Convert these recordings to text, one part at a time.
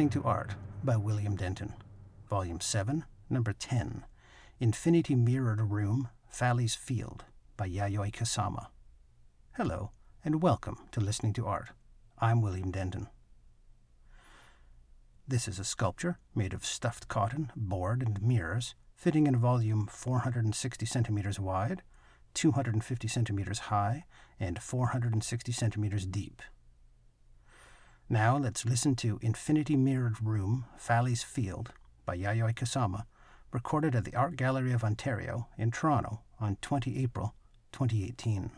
Listening to Art by William Denton, Volume 7, Number 10, Infinity Mirrored Room, Phalli's Field by Yayoi Kusama. Hello, and welcome to Listening to Art. I'm William Denton. This is a sculpture made of stuffed cotton, board, and mirrors, fitting in a volume 460 centimeters wide, 250 centimeters high, and 460 centimeters deep. Now let's listen to Infinity Mirrored Room, Phalli's Field by Yayoi Kusama, recorded at the Art Gallery of Ontario in Toronto on 20 April 2018.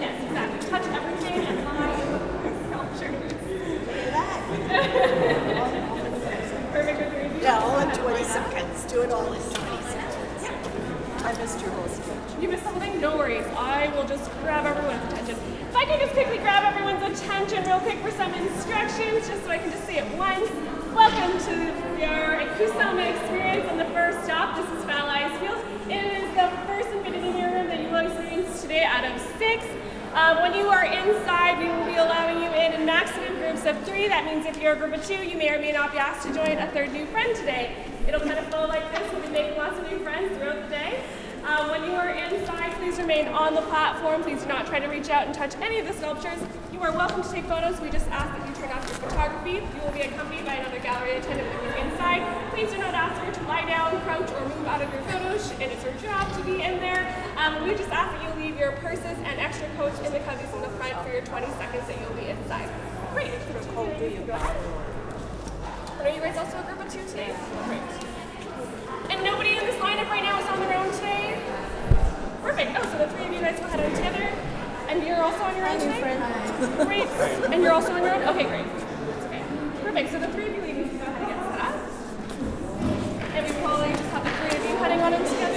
Yes, exactly. Touch everything and lie sculptures. Perfect with your Yeah, all in 20 seconds. Do it all in 20 seconds. I your whole speech. You missed something? No worries. I will just grab everyone's attention. If I can just quickly grab everyone's attention real quick for some instructions, just so I can just say it once. Welcome to your Kusama experience on the first stop. This is Phalli's Field. It is the first Infinity Mirror room that you will experience today out of six. Um, when you are inside, we will be allowing you in in maximum groups of three. That means if you're a group of two, you may or may not be asked to join a third new friend today. It'll kind of flow like this. We'll be making lots of new friends throughout the day. Um, when you are inside, please remain on the platform. Please do not try to reach out and touch any of the sculptures. You are welcome to take photos. We just ask that you turn off your photography. You will be accompanied by another gallery attendant with you're inside. Please do not ask her to lie down, crouch, or move out of your photos. It is her job to be in there. Um, we just ask that you leave your purses and extra coats in the cubbies in the front for your 20 seconds that you'll be inside. Great. Go ahead. And are you guys also a group of two today? Great. And nobody in this lineup right now is on their own today? Perfect. Oh, so the three of you guys go ahead on together. And you're also on your own today? Great. And you're also on your own? Okay, great. Okay. Perfect. So the three of you ladies go ahead and get set up. And we probably just have the three of you heading on in together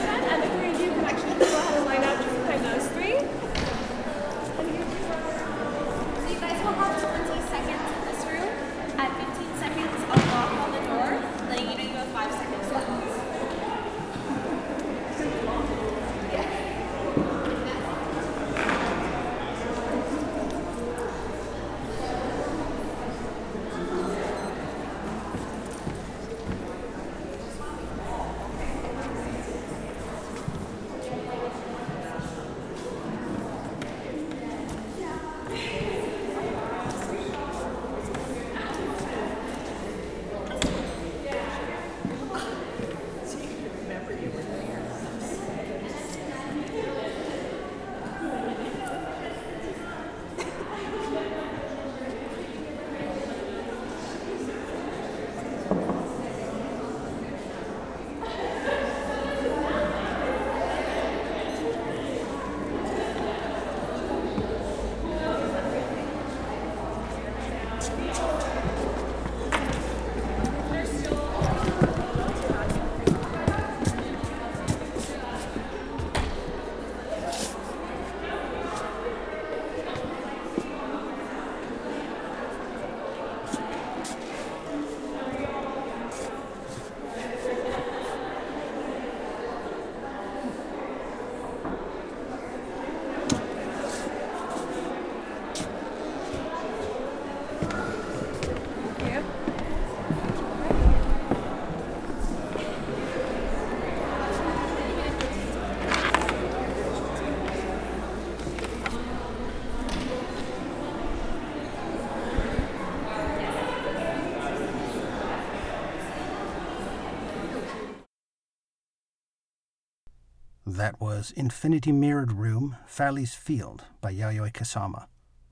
That was Infinity Mirrored Room, Phalli's Field by Yayoi Kusama.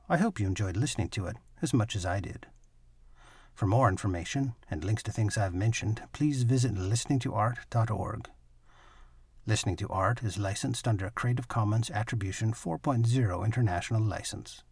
I hope you enjoyed listening to it as much as I did. For more information and links to things I've mentioned, please visit listeningtoart.org. Listening to Art is licensed under a Creative Commons Attribution 4.0 international license.